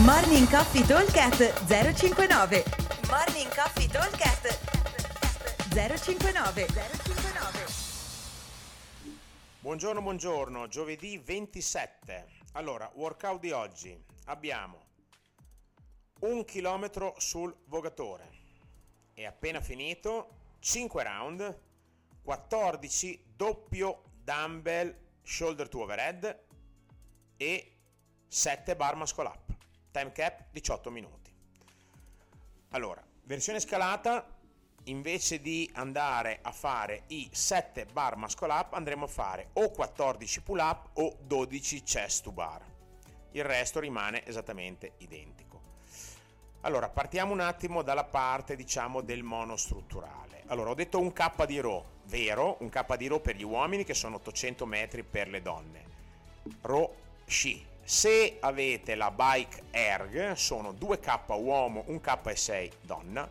Morning Coffee Talkcast 059 Morning Coffee Talkcast 059 059 Buongiorno, buongiorno, giovedì 27. Allora, workout di oggi. Abbiamo un chilometro sul vogatore. E appena finito, 5 round, 14 doppio dumbbell shoulder to overhead e 7 bar muscle up. Time cap 18 minuti. Allora, versione scalata, invece di andare a fare i 7 bar muscle up, andremo a fare o 14 pull up o 12 chest to bar. Il resto rimane esattamente identico. Allora, partiamo un attimo dalla parte, diciamo, del monostrutturale. Allora, ho detto un K di RO, vero, un K di RO per gli uomini che sono 800 metri per le donne. RO sci, se avete la bike erg sono 2K uomo, 1K6 donna.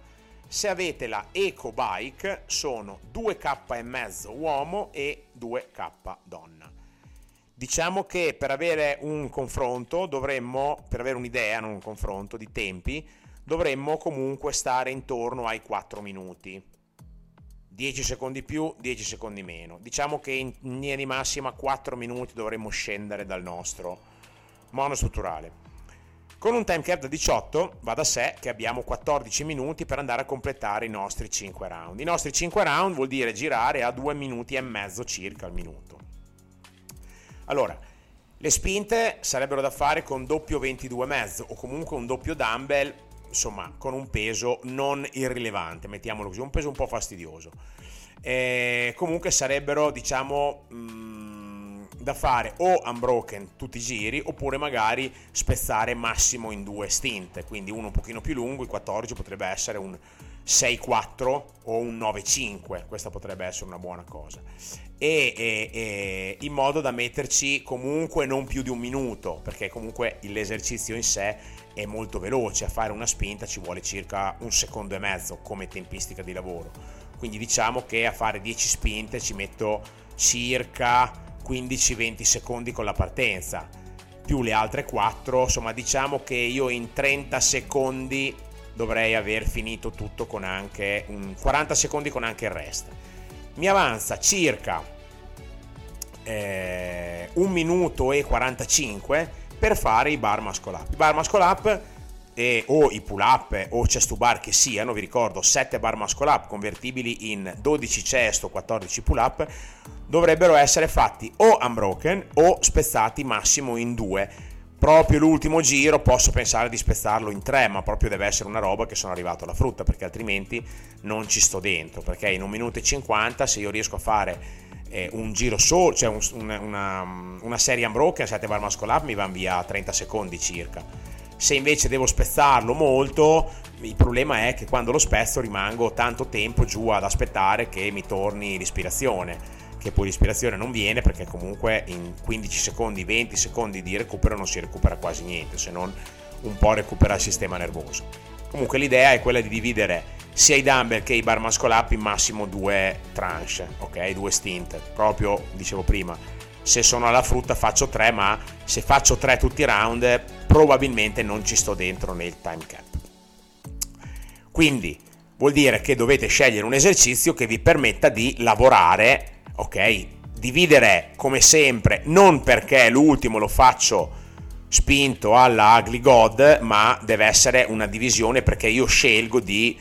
Se avete la eco bike sono 2K e mezzo uomo e 2K donna. Diciamo che per avere un confronto dovremmo, per avere un'idea, non un confronto di tempi, dovremmo comunque stare intorno ai 4 minuti. 10 secondi più, 10 secondi meno. Diciamo che in linea di massima 4 minuti dovremmo scendere dal nostro monostrutturale. Con un time cap da 18 va da sé che abbiamo 14 minuti per andare a completare i nostri 5 round. I nostri 5 round vuol dire girare a 2 minuti e mezzo circa al minuto. Allora, le spinte sarebbero da fare con doppio 22,5 o comunque un doppio dumbbell, insomma, con un peso non irrilevante, mettiamolo così, un peso un po' fastidioso. E comunque sarebbero, diciamo, mh, mm, da fare o unbroken tutti i giri oppure magari spezzare massimo in due stint, quindi uno un pochino più lungo, il 14 potrebbe essere un 6-4 o un 9-5, questa potrebbe essere una buona cosa. E, e, e, in modo da metterci comunque non più di un minuto, perché comunque l'esercizio in sé è molto veloce, a fare una spinta ci vuole circa un secondo e mezzo come tempistica di lavoro. Quindi diciamo che a fare 10 spinte ci metto circa 15-20 secondi con la partenza, più le altre 4, insomma diciamo che io in 30 secondi dovrei aver finito tutto con anche un 40 secondi con anche il resto. Mi avanza circa eh, 1 minuto e 45 per fare i bar muscle up. I bar muscle up e, o i pull up o chest to bar che siano, vi ricordo 7 bar muscle up convertibili in 12 chest o 14 pull up, dovrebbero essere fatti o unbroken o spezzati massimo in due. Proprio l'ultimo giro posso pensare di spezzarlo in tre, ma proprio deve essere una roba che sono arrivato alla frutta, perché altrimenti non ci sto dentro. Perché in un minuto e 50, se io riesco a fare eh, un giro solo, cioè un, una, una, serie unbroken, 7 bar muscle up, mi vanno via 30 secondi circa se invece devo spezzarlo molto, il problema è che quando lo spezzo rimango tanto tempo giù ad aspettare che mi torni l'ispirazione, che poi l'ispirazione non viene perché comunque in 15 secondi, 20 secondi di recupero non si recupera quasi niente, se non un po' recupera il sistema nervoso. Comunque l'idea è quella di dividere sia i dumbbell che i bar muscle in massimo due tranche, ok? Due stint, proprio dicevo prima se sono alla frutta faccio 3, ma se faccio 3 tutti i round probabilmente non ci sto dentro nel time cap. Quindi vuol dire che dovete scegliere un esercizio che vi permetta di lavorare, ok? Dividere come sempre, non perché l'ultimo lo faccio spinto alla ugly god, ma deve essere una divisione perché io scelgo di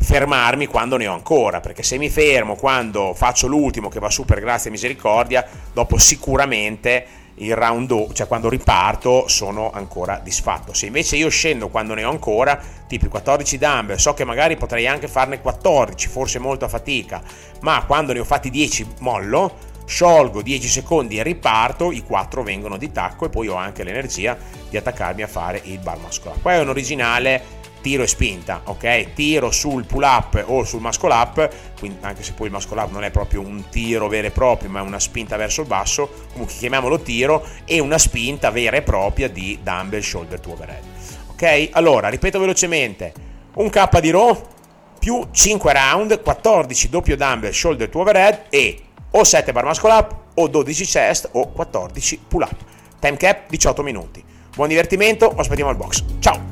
fermarmi quando ne ho ancora, perché se mi fermo quando faccio l'ultimo che va su per grazia e misericordia, dopo sicuramente il round 2, cioè quando riparto, sono ancora disfatto. Se invece io scendo quando ne ho ancora, tipo i 14 dumbbell, so che magari potrei anche farne 14, forse molto a fatica, ma quando ne ho fatti 10 mollo, sciolgo 10 secondi e riparto, i 4 vengono di tacco e poi ho anche l'energia di attaccarmi a fare il bar muscolare. Poi è un originale tiro e spinta, ok? Tiro sul pull up o sul muscle up, quindi anche se poi il muscle up non è proprio un tiro vero e proprio, ma è una spinta verso il basso, comunque chiamiamolo tiro, e una spinta vera e propria di dumbbell shoulder to overhead. Ok? Allora, ripeto velocemente, un K di row più 5 round, 14 doppio dumbbell shoulder to overhead e o 7 bar muscle up o 12 chest o 14 pull up. Time cap 18 minuti. Buon divertimento, aspettiamo al box. Ciao!